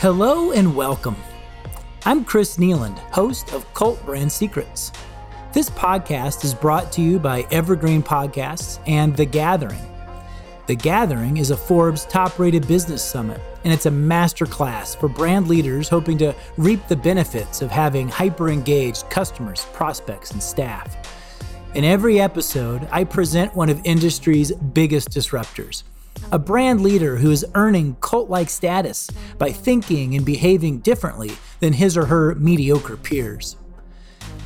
Hello and welcome. I'm Chris Nealand, host of Cult Brand Secrets. This podcast is brought to you by Evergreen Podcasts and The Gathering. The Gathering is a Forbes top rated business summit, and it's a masterclass for brand leaders hoping to reap the benefits of having hyper engaged customers, prospects, and staff. In every episode, I present one of industry's biggest disruptors a brand leader who is earning cult like status by thinking and behaving differently than his or her mediocre peers.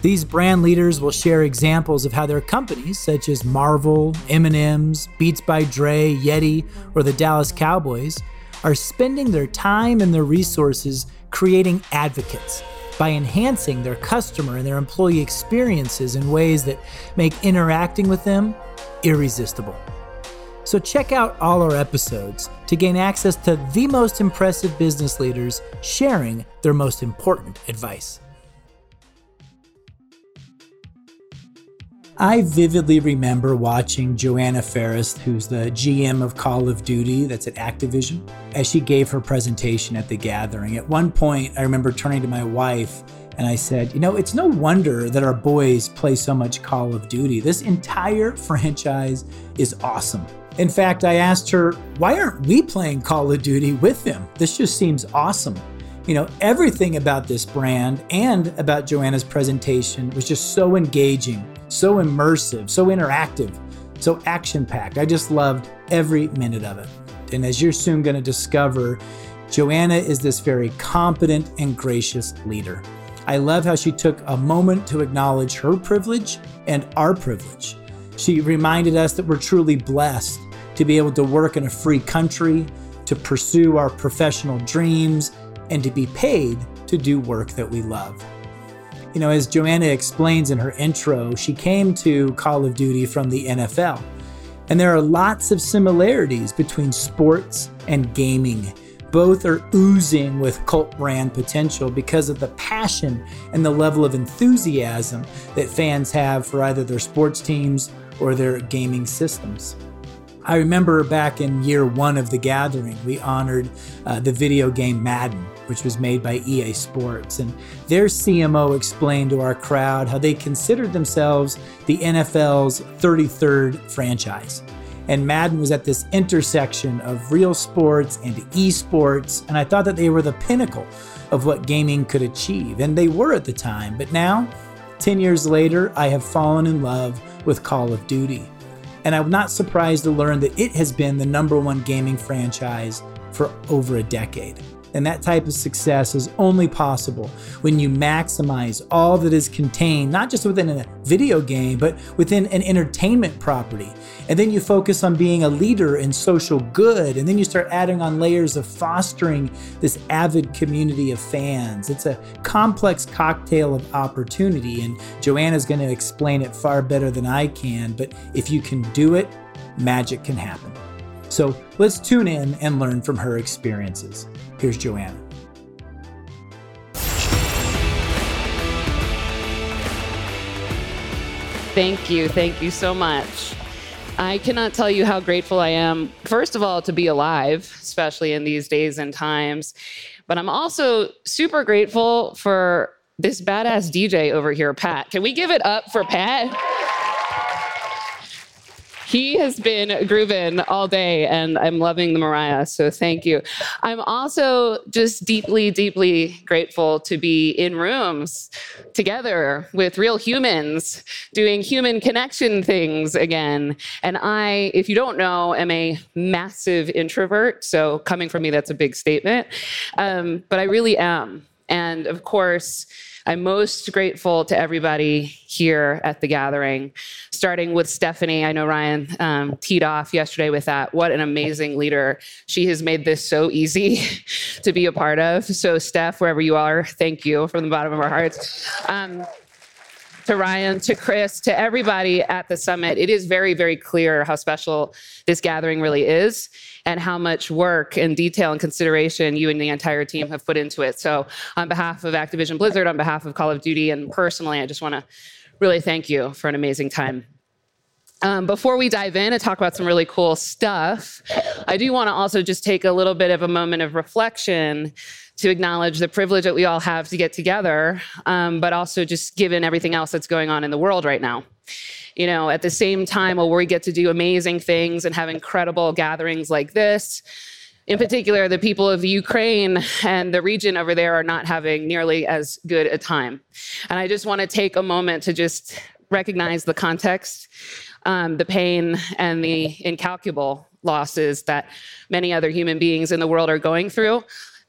These brand leaders will share examples of how their companies, such as Marvel, M&M's, Beats by Dre, Yeti, or the Dallas Cowboys, are spending their time and their resources creating advocates by enhancing their customer and their employee experiences in ways that make interacting with them irresistible. So check out all our episodes to gain access to the most impressive business leaders sharing their most important advice. I vividly remember watching Johanna Faries, who's the GM of Call of Duty that's at Activision, as she gave her presentation at the gathering. At one point, I remember turning to my wife and I said, You know, it's no wonder that our boys play so much Call of Duty. This entire franchise is awesome. In fact, I asked her, why aren't we playing Call of Duty with them? This just seems awesome. You know, everything about this brand and about Johanna's presentation was just so engaging, so immersive, so interactive, so action packed. I just loved every minute of it. And as you're soon going to discover, Johanna is this very competent and gracious leader. I love how she took a moment to acknowledge her privilege and our privilege. She reminded us that we're truly blessed to be able to work in a free country, to pursue our professional dreams, and to be paid to do work that we love. You know, as Johanna explains in her intro, she came to Call of Duty from the NFL. And there are lots of similarities between sports and gaming. Both are oozing with cult brand potential because of the passion and the level of enthusiasm that fans have for either their sports teams or their gaming systems. I remember back in year one of the gathering, we honored uh, the video game Madden, which was made by EA Sports. And their CMO explained to our crowd how they considered themselves the NFL's 33rd franchise. And Madden was at this intersection of real sports and esports. And I thought that they were the pinnacle of what gaming could achieve. And they were at the time. But now, 10 years later, I have fallen in love with Call of Duty and I'm not surprised to learn that it has been the number one gaming franchise for over a decade. And that type of success is only possible when you maximize all that is contained, not just within a video game, but within an entertainment property. And then you focus on being a leader in social good. And then you start adding on layers of fostering this avid community of fans. It's a complex cocktail of opportunity. And Johanna's going to explain it far better than I can. But if you can do it, magic can happen. So let's tune in and learn from her experiences. Here's Johanna. Thank you. Thank you so much. I cannot tell you how grateful I am, first of all, to be alive, especially in these days and times. But I'm also super grateful for this badass DJ over here, Pat. Can we give it up for Pat? He has been grooving all day and I'm loving the Mariah. So thank you. I'm also just deeply, deeply grateful to be in rooms together with real humans doing human connection things again. And I, if you don't know, am a massive introvert. So coming from me, that's a big statement. Um, but I really am. And of course, I'm most grateful to everybody here at the gathering, starting with Stephanie. I know Ryan um, teed off yesterday with that. What an amazing leader. She has made this so easy to be a part of. So, Steph, wherever you are, thank you from the bottom of our hearts. Um, to Ryan, to Chris, to everybody at the summit. It is very, very clear how special this gathering really is and how much work and detail and consideration you and the entire team have put into it. So, on behalf of Activision Blizzard, on behalf of Call of Duty, and personally, I just want to really thank you for an amazing time. Um, before we dive in and talk about some really cool stuff, I do want to also just take a little bit of a moment of reflection to acknowledge the privilege that we all have to get together, um, but also just given everything else that's going on in the world right now. You know, at the same time, where we get to do amazing things and have incredible gatherings like this, in particular, the people of Ukraine and the region over there are not having nearly as good a time. And I just want to take a moment to just recognize the context, um, the pain, and the incalculable losses that many other human beings in the world are going through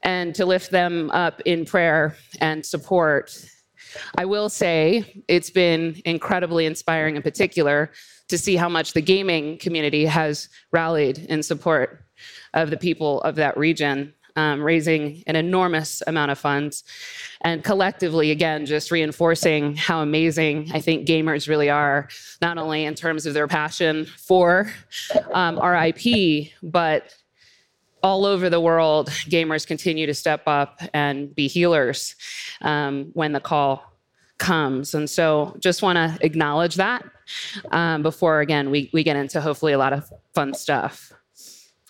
and to lift them up in prayer and support. I will say it's been incredibly inspiring, in particular, to see how much the gaming community has rallied in support of the people of that region, um, raising an enormous amount of funds. And collectively, again, just reinforcing how amazing I think gamers really are, not only in terms of their passion for um, our IP, but all over the world, gamers continue to step up and be healers um, when the call comes. And so just want to acknowledge that um, before, again, we, we get into hopefully a lot of fun stuff.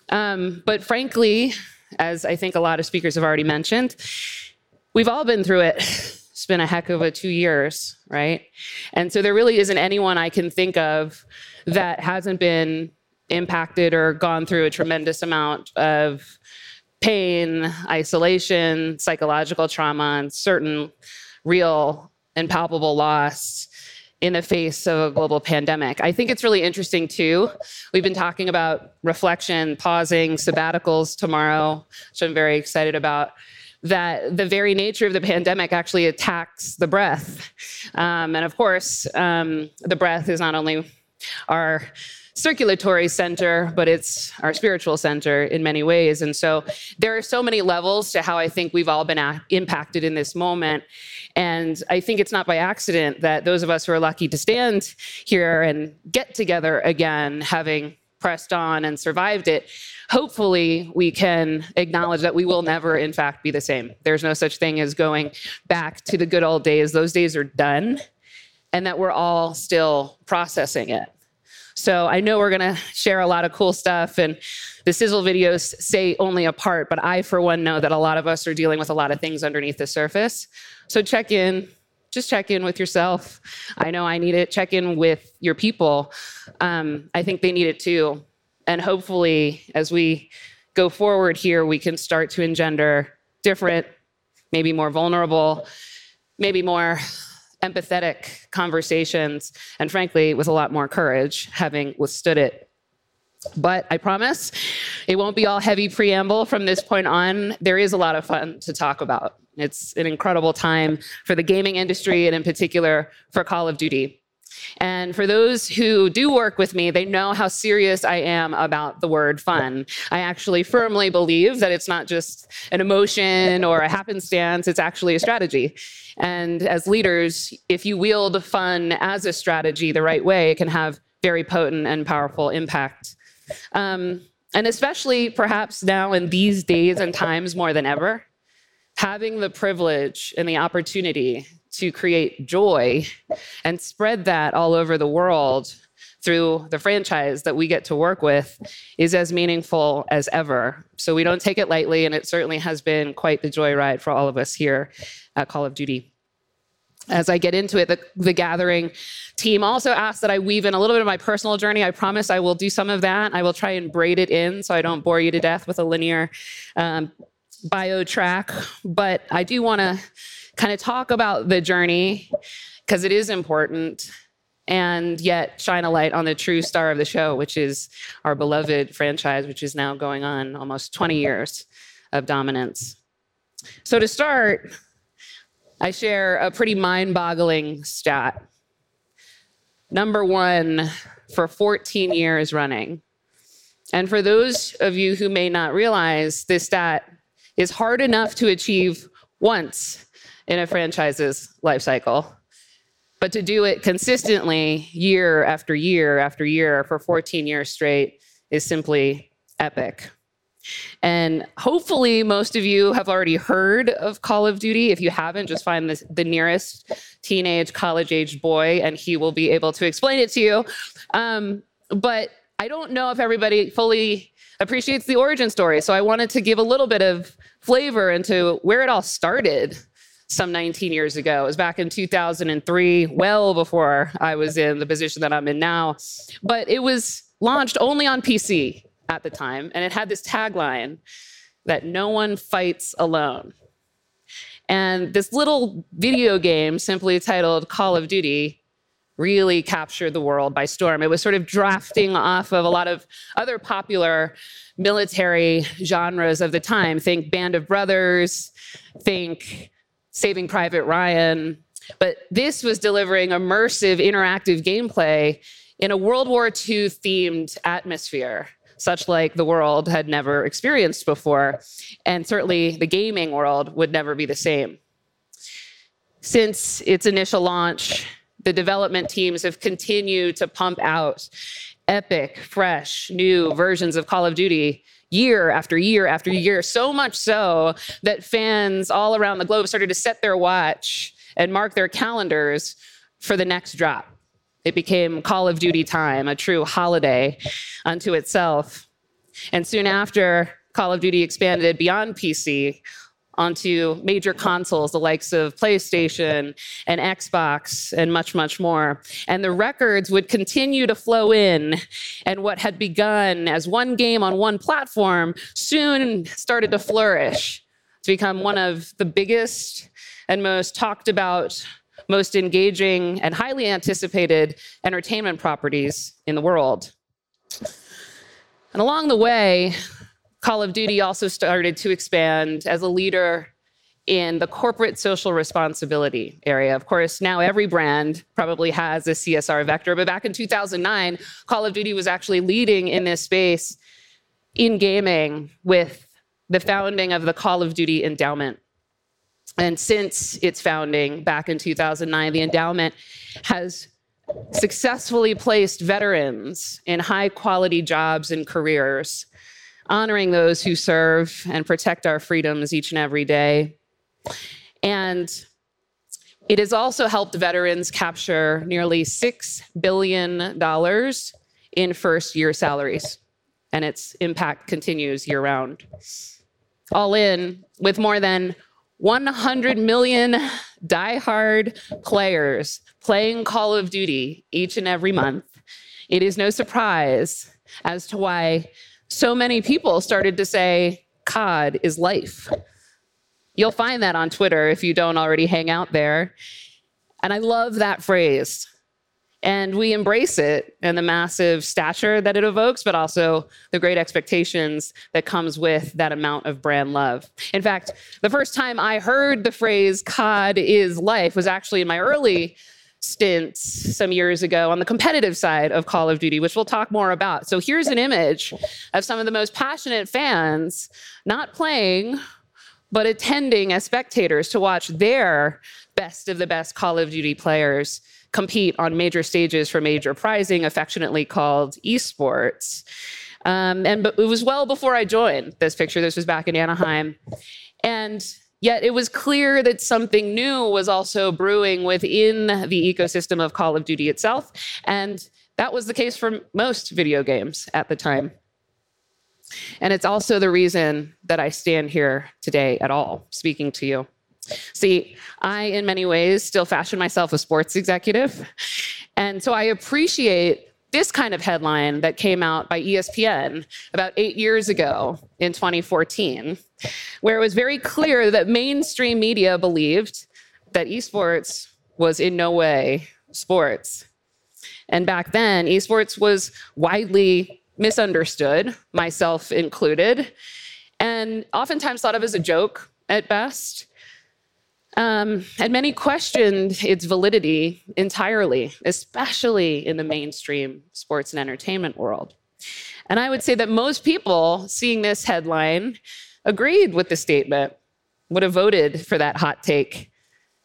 Um, but frankly, as I think a lot of speakers have already mentioned, we've all been through it. It's been a heck of a two years, right? And so there really isn't anyone I can think of that hasn't been impacted or gone through a tremendous amount of pain, isolation, psychological trauma, and certain real and palpable loss in the face of a global pandemic. I think it's really interesting too. We've been talking about reflection, pausing, sabbaticals tomorrow, which I'm very excited about. That the very nature of the pandemic actually attacks the breath. Um, and of course, um, the breath is not only our circulatory center, but it's our spiritual center in many ways. And so there are so many levels to how I think we've all been a- impacted in this moment. And I think it's not by accident that those of us who are lucky to stand here and get together again, having pressed on and survived it, hopefully we can acknowledge that we will never, in fact, be the same. There's no such thing as going back to the good old days. Those days are done, and that we're all still processing it. So I know we're going to share a lot of cool stuff, and the sizzle videos say only a part, but I, for one, know that a lot of us are dealing with a lot of things underneath the surface. So check in, just check in with yourself. I know I need it. Check in with your people. Um, I think they need it too. And hopefully, as we go forward here, we can start to engender different, maybe more vulnerable, maybe more empathetic conversations, and frankly, with a lot more courage, having withstood it. But I promise it won't be all heavy preamble from this point on. There is a lot of fun to talk about. It's an incredible time for the gaming industry and, in particular, for Call of Duty. And for those who do work with me, they know how serious I am about the word fun. I actually firmly believe that it's not just an emotion or a happenstance, it's actually a strategy. And as leaders, if you wield fun as a strategy the right way, it can have very potent and powerful impact. Um, and especially perhaps now in these days and times more than ever, having the privilege and the opportunity to create joy and spread that all over the world through the franchise that we get to work with is as meaningful as ever. So we don't take it lightly, and it certainly has been quite the joyride for all of us here at Call of Duty. As I get into it, the, the gathering team also asked that I weave in a little bit of my personal journey. I promise I will do some of that. I will try and braid it in so I don't bore you to death with a linear um, bio track, but I do want to kind of talk about the journey because it is important and yet shine a light on the true star of the show, which is our beloved franchise, which is now going on almost 20 years of dominance. So, to start, I share a pretty mind boggling stat. Number one for 14 years running. And for those of you who may not realize, this stat is hard enough to achieve once in a franchise's life cycle. But to do it consistently year after year after year for 14 years straight is simply epic. And hopefully, most of you have already heard of Call of Duty. If you haven't, just find this, the nearest teenage, college aged boy, and he will be able to explain it to you. Um, but I don't know if everybody fully appreciates the origin story. So I wanted to give a little bit of flavor into where it all started some 19 years ago. It was back in 2003, well before I was in the position that I'm in now. But it was launched only on PC at the time, and it had this tagline that no one fights alone. And this little video game, simply titled Call of Duty, really captured the world by storm. It was sort of drafting off of a lot of other popular military genres of the time. Think Band of Brothers, think Saving Private Ryan. But this was delivering immersive, interactive gameplay in a World War II themed atmosphere, such like the world had never experienced before. And certainly the gaming world would never be the same. Since its initial launch, the development teams have continued to pump out epic, fresh, new versions of Call of Duty year after year after year. So much so that fans all around the globe started to set their watch and mark their calendars for the next drop. It became Call of Duty time, a true holiday unto itself. And soon after, Call of Duty expanded beyond PC onto major consoles, the likes of PlayStation and Xbox, and much, much more. And the records would continue to flow in. And what had begun as one game on one platform soon started to flourish to become one of the biggest and most talked about, most engaging, and highly anticipated entertainment properties in the world. And along the way, Call of Duty also started to expand as a leader in the corporate social responsibility area. Of course, now every brand probably has a CSR vector, but back in 2009, Call of Duty was actually leading in this space in gaming with the founding of the Call of Duty Endowment. And since its founding back in 2009, the endowment has successfully placed veterans in high quality jobs and careers honoring those who serve and protect our freedoms each and every day. And it has also helped veterans capture nearly $6 billion in first year salaries, and its impact continues year round. All in, with more than 100 million die-hard players playing Call of Duty each and every month, it is no surprise as to why so many people started to say, COD is life. You'll find that on Twitter if you don't already hang out there. And I love that phrase. And we embrace it and the massive stature that it evokes, but also the great expectations that comes with that amount of brand love. In fact, the first time I heard the phrase COD is life was actually in my early stints some years ago on the competitive side of Call of Duty, which we'll talk more about. So here's an image of some of the most passionate fans not playing, but attending as spectators to watch their best of the best Call of Duty players compete on major stages for major prizing, affectionately called esports. Um, and it was well before I joined this picture. This was back in Anaheim. And Yet it was clear that something new was also brewing within the ecosystem of Call of Duty itself. And that was the case for most video games at the time. And it's also the reason that I stand here today at all, speaking to you. See, I, in many ways, still fashion myself a sports executive. And so I appreciate this kind of headline that came out by ESPN about eight years ago in 2014, where it was very clear that mainstream media believed that esports was in no way sports. And back then, esports was widely misunderstood, myself included, and oftentimes thought of as a joke at best. Um, and many questioned its validity entirely, especially in the mainstream sports and entertainment world. And I would say that most people seeing this headline agreed with the statement, would have voted for that hot take.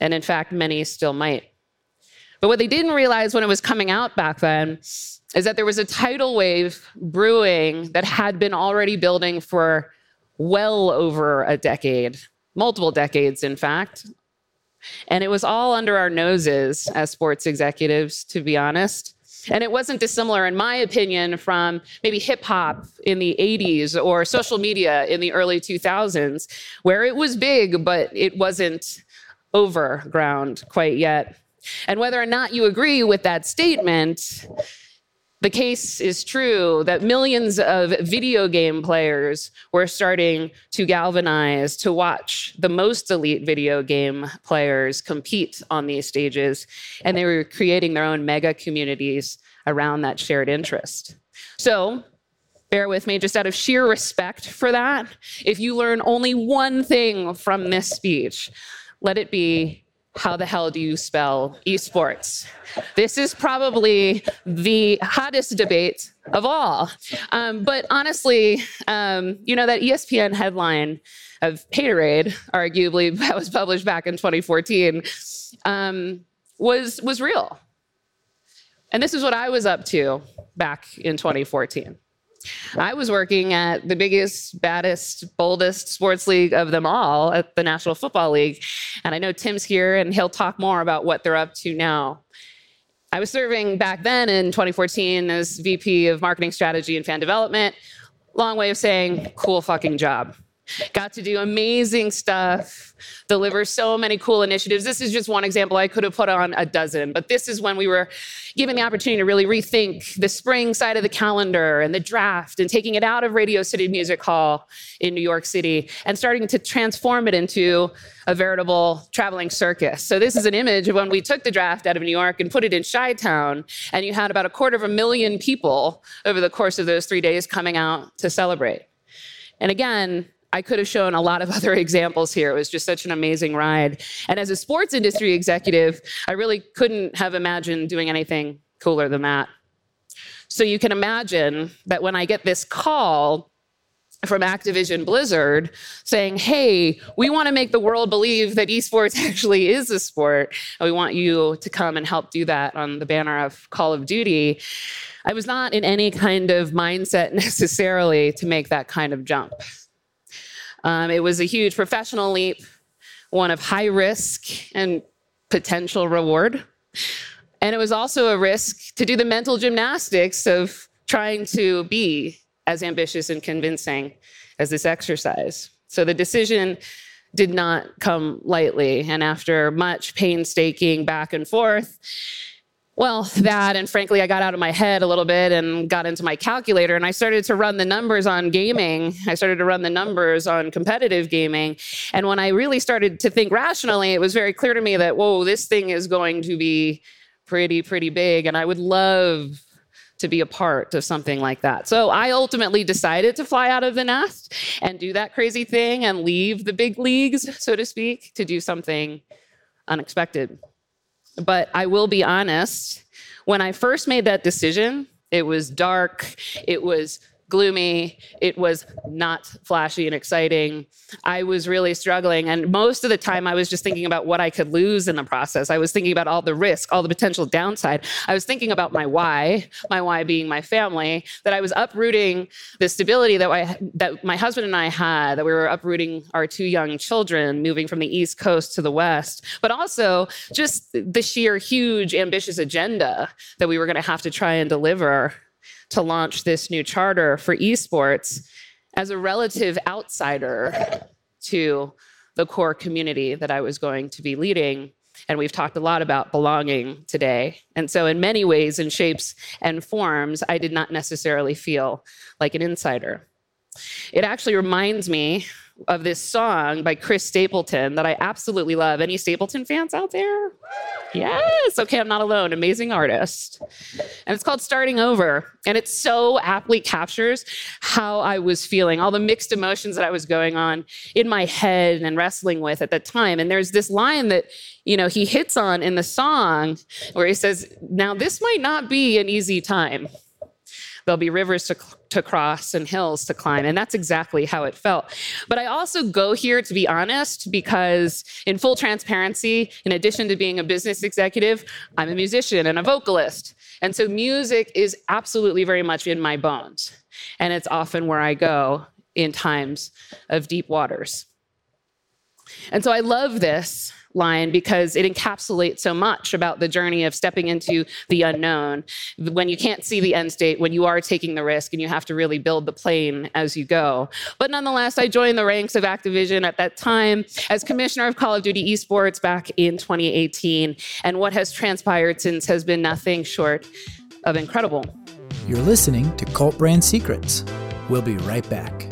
And in fact, many still might. But what they didn't realize when it was coming out back then is that there was a tidal wave brewing that had been already building for well over a decade, multiple decades, in fact, and it was all under our noses as sports executives, to be honest. And it wasn't dissimilar, in my opinion, from maybe hip hop in the 80s or social media in the early 2000s, where it was big, but it wasn't overground quite yet. And whether or not you agree with that statement, the case is true that millions of video game players were starting to galvanize to watch the most elite video game players compete on these stages. And they were creating their own mega communities around that shared interest. So, bear with me, just out of sheer respect for that, if you learn only one thing from this speech, let it be how the hell do you spell esports? This is probably the hottest debate of all. Um, but honestly, um, you know, that ESPN headline of Haterade, arguably, that was published back in 2014, um, was, was real. And this is what I was up to back in 2014. I was working at the biggest, baddest, boldest sports league of them all at the National Football League. And I know Tim's here and he'll talk more about what they're up to now. I was serving back then in 2014 as VP of Marketing Strategy and Fan Development. Long way of saying, cool fucking job. Got to do amazing stuff, deliver so many cool initiatives. This is just one example. I could have put on a dozen, but this is when we were given the opportunity to really rethink the spring side of the calendar and the draft and taking it out of Radio City Music Hall in New York City and starting to transform it into a veritable traveling circus. So this is an image of when we took the draft out of New York and put it in Chi-Town, and you had about a quarter of a million people over the course of those three days coming out to celebrate. And again, I could have shown a lot of other examples here. It was just such an amazing ride. And as a sports industry executive, I really couldn't have imagined doing anything cooler than that. So you can imagine that when I get this call from Activision Blizzard saying, hey, we want to make the world believe that esports actually is a sport, and we want you to come and help do that on the banner of Call of Duty. I was not in any kind of mindset necessarily to make that kind of jump. Um, it was a huge professional leap, one of high risk and potential reward. And it was also a risk to do the mental gymnastics of trying to be as ambitious and convincing as this exercise. So the decision did not come lightly. And after much painstaking back and forth, well, that, and frankly, I got out of my head a little bit and got into my calculator and I started to run the numbers on gaming. I started to run the numbers on competitive gaming. And when I really started to think rationally, it was very clear to me that, whoa, this thing is going to be pretty, pretty big. And I would love to be a part of something like that. So I ultimately decided to fly out of the nest and do that crazy thing and leave the big leagues, so to speak, to do something unexpected. But I will be honest, when I first made that decision, it was dark, it was gloomy. It was not flashy and exciting. I was really struggling. And most of the time, I was just thinking about what I could lose in the process. I was thinking about all the risk, all the potential downside. I was thinking about my why, my why being my family, that I was uprooting the stability that, I, that my husband and I had, that we were uprooting our two young children, moving from the East Coast to the West, but also just the sheer huge, ambitious agenda that we were going to have to try and deliver to launch this new charter for esports as a relative outsider to the core community that I was going to be leading. And we've talked a lot about belonging today. And so, in many ways and shapes and forms, I did not necessarily feel like an insider. It actually reminds me of this song by Chris Stapleton that I absolutely love. Any Stapleton fans out there? Yes. Okay, I'm not alone. Amazing artist. And it's called Starting Over. And it so aptly captures how I was feeling, all the mixed emotions that I was going on in my head and wrestling with at the time. And there's this line that, you know, he hits on in the song where he says, Now, this might not be an easy time. There'll be rivers to, to cross and hills to climb. And that's exactly how it felt. But I also go here to be honest because, in full transparency, in addition to being a business executive, I'm a musician and a vocalist. And so music is absolutely very much in my bones. And it's often where I go in times of deep waters. And so I love this line because it encapsulates so much about the journey of stepping into the unknown when you can't see the end state, when you are taking the risk and you have to really build the plane as you go. But nonetheless, I joined the ranks of Activision at that time as commissioner of Call of Duty esports back in 2018. And what has transpired since has been nothing short of incredible. You're listening to Cult Brand Secrets. We'll be right back.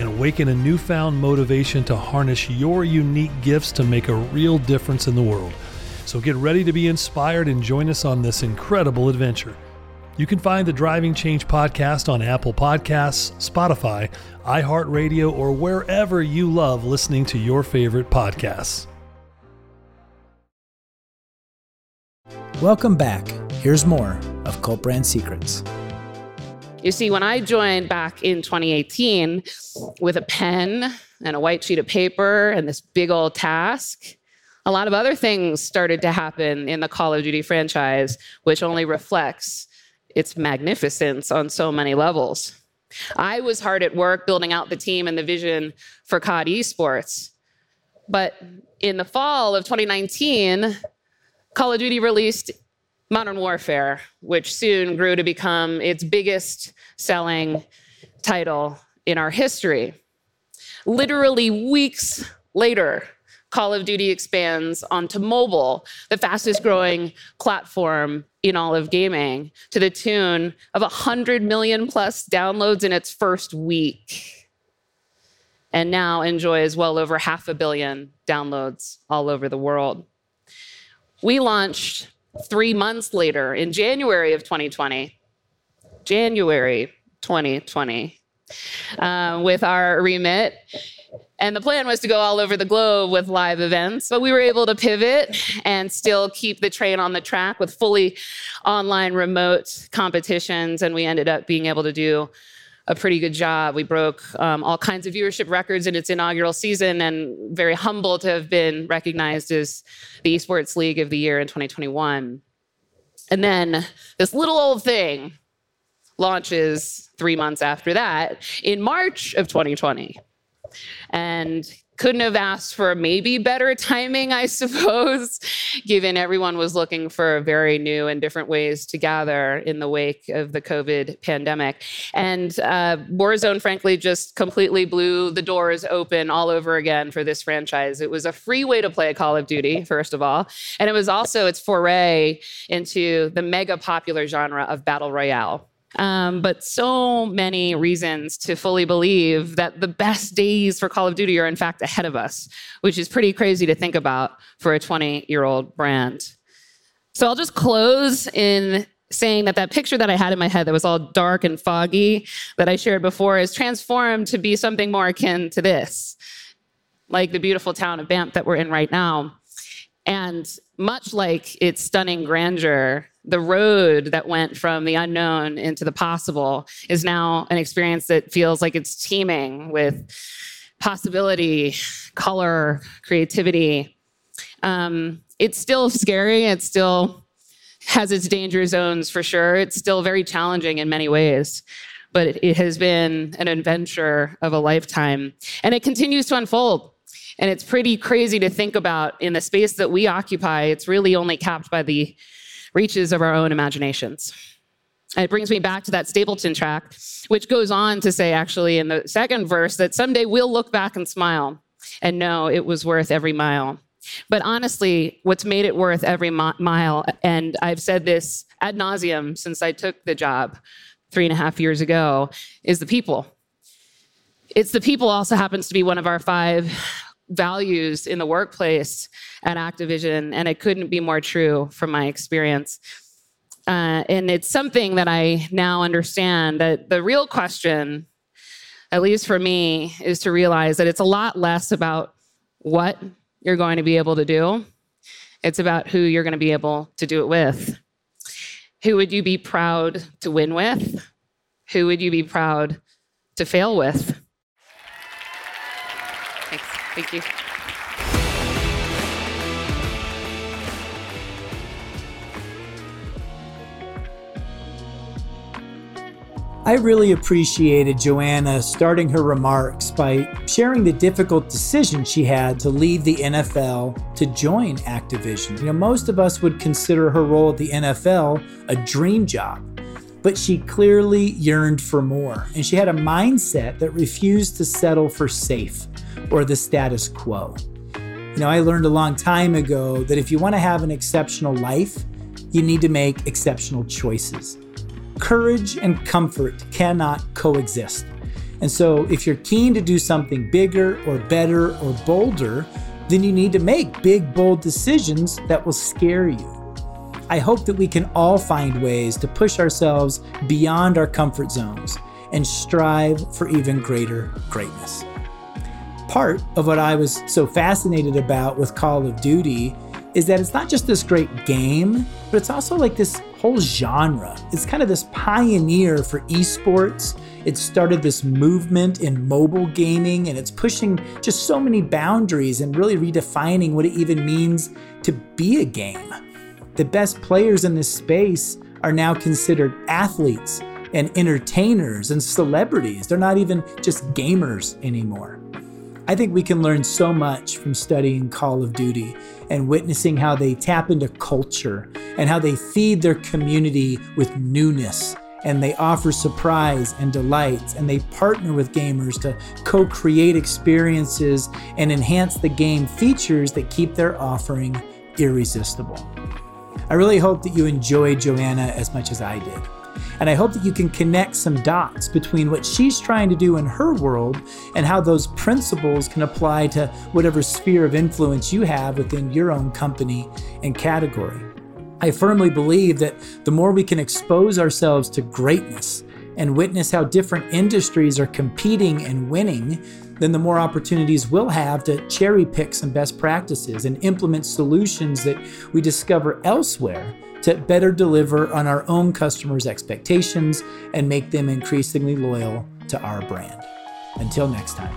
and awaken a newfound motivation to harness your unique gifts to make a real difference in the world. So get ready to be inspired and join us on this incredible adventure. You can find the Driving Change podcast on Apple Podcasts, Spotify, iHeartRadio, or wherever you love listening to your favorite podcasts. Welcome back. Here's more of Cult Brand Secrets. You see, when I joined back in 2018 with a pen and a white sheet of paper and this big old task, a lot of other things started to happen in the Call of Duty franchise, which only reflects its magnificence on so many levels. I was hard at work building out the team and the vision for COD esports. But in the fall of 2019, Call of Duty released Modern Warfare, which soon grew to become its biggest selling title in our history. Literally weeks later, Call of Duty expands onto mobile, the fastest growing platform in all of gaming, to the tune of 100 million plus downloads in its first week. And now enjoys well over half a billion downloads all over the world. We launched three months later in January of 2020. January 2020. Uh, with our remit. And the plan was to go all over the globe with live events, but we were able to pivot and still keep the train on the track with fully online remote competitions. And we ended up being able to do a pretty good job. We broke um, all kinds of viewership records in its inaugural season and very humble to have been recognized as the Esports League of the Year in 2021. And then this little old thing launches three months after that in March of 2020. And couldn't have asked for maybe better timing, I suppose, given everyone was looking for very new and different ways to gather in the wake of the COVID pandemic. And uh, Warzone, frankly, just completely blew the doors open all over again for this franchise. It was a free way to play Call of Duty, first of all. And it was also its foray into the mega popular genre of Battle Royale. Um, but so many reasons to fully believe that the best days for Call of Duty are in fact ahead of us, which is pretty crazy to think about for a 20 year old brand. So I'll just close in saying that that picture that I had in my head that was all dark and foggy that I shared before is transformed to be something more akin to this, like the beautiful town of Banff that we're in right now. And much like its stunning grandeur, the road that went from the unknown into the possible is now an experience that feels like it's teeming with possibility, color, creativity. Um, it's still scary. It still has its danger zones for sure. It's still very challenging in many ways, but it, it has been an adventure of a lifetime. And it continues to unfold. And it's pretty crazy to think about in the space that we occupy. It's really only capped by the reaches of our own imaginations. And it brings me back to that Stapleton track, which goes on to say, actually, in the second verse, that someday we'll look back and smile and know it was worth every mile. But honestly, what's made it worth every mile, and I've said this ad nauseum since I took the job three and a half years ago, is the people. It's the people also happens to be one of our five values in the workplace at Activision, and it couldn't be more true from my experience. Uh, and it's something that I now understand that the real question, at least for me, is to realize that it's a lot less about what you're going to be able to do. It's about who you're going to be able to do it with. Who would you be proud to win with? Who would you be proud to fail with? Thank you. I really appreciated Johanna starting her remarks by sharing the difficult decision she had to leave the NFL to join Activision. You know, most of us would consider her role at the NFL a dream job, but she clearly yearned for more, and she had a mindset that refused to settle for safe or the status quo. You know, I learned a long time ago that if you want to have an exceptional life, you need to make exceptional choices. Courage and comfort cannot coexist. And so, if you're keen to do something bigger or better or bolder, then you need to make big, bold decisions that will scare you. I hope that we can all find ways to push ourselves beyond our comfort zones and strive for even greater greatness. Part of what I was so fascinated about with Call of Duty is that it's not just this great game, but it's also like this whole genre. It's kind of this pioneer for esports. It started this movement in mobile gaming and it's pushing just so many boundaries and really redefining what it even means to be a game. The best players in this space are now considered athletes and entertainers and celebrities. They're not even just gamers anymore. I think we can learn so much from studying Call of Duty and witnessing how they tap into culture and how they feed their community with newness and they offer surprise and delights and they partner with gamers to co-create experiences and enhance the game features that keep their offering irresistible. I really hope that you enjoyed Johanna as much as I did. And I hope that you can connect some dots between what she's trying to do in her world and how those principles can apply to whatever sphere of influence you have within your own company and category. I firmly believe that the more we can expose ourselves to greatness and witness how different industries are competing and winning, then the more opportunities we'll have to cherry pick some best practices and implement solutions that we discover elsewhere to better deliver on our own customers' expectations and make them increasingly loyal to our brand. Until next time.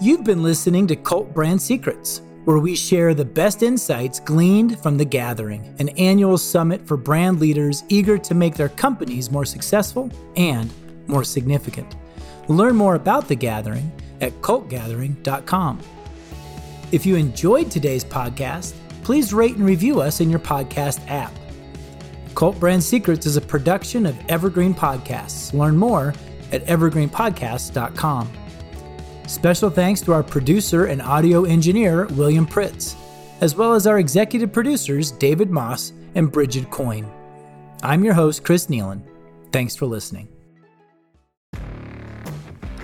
You've been listening to Cult Brand Secrets, where we share the best insights gleaned from The Gathering, an annual summit for brand leaders eager to make their companies more successful and more significant. Learn more about The Gathering at cultgathering.com. If you enjoyed today's podcast, please rate and review us in your podcast app. Cult Brand Secrets is a production of Evergreen Podcasts. Learn more at evergreenpodcasts.com. Special thanks to our producer and audio engineer, William Pritz, as well as our executive producers, David Moss and Bridget Coyne. I'm your host, Chris Nealon. Thanks for listening.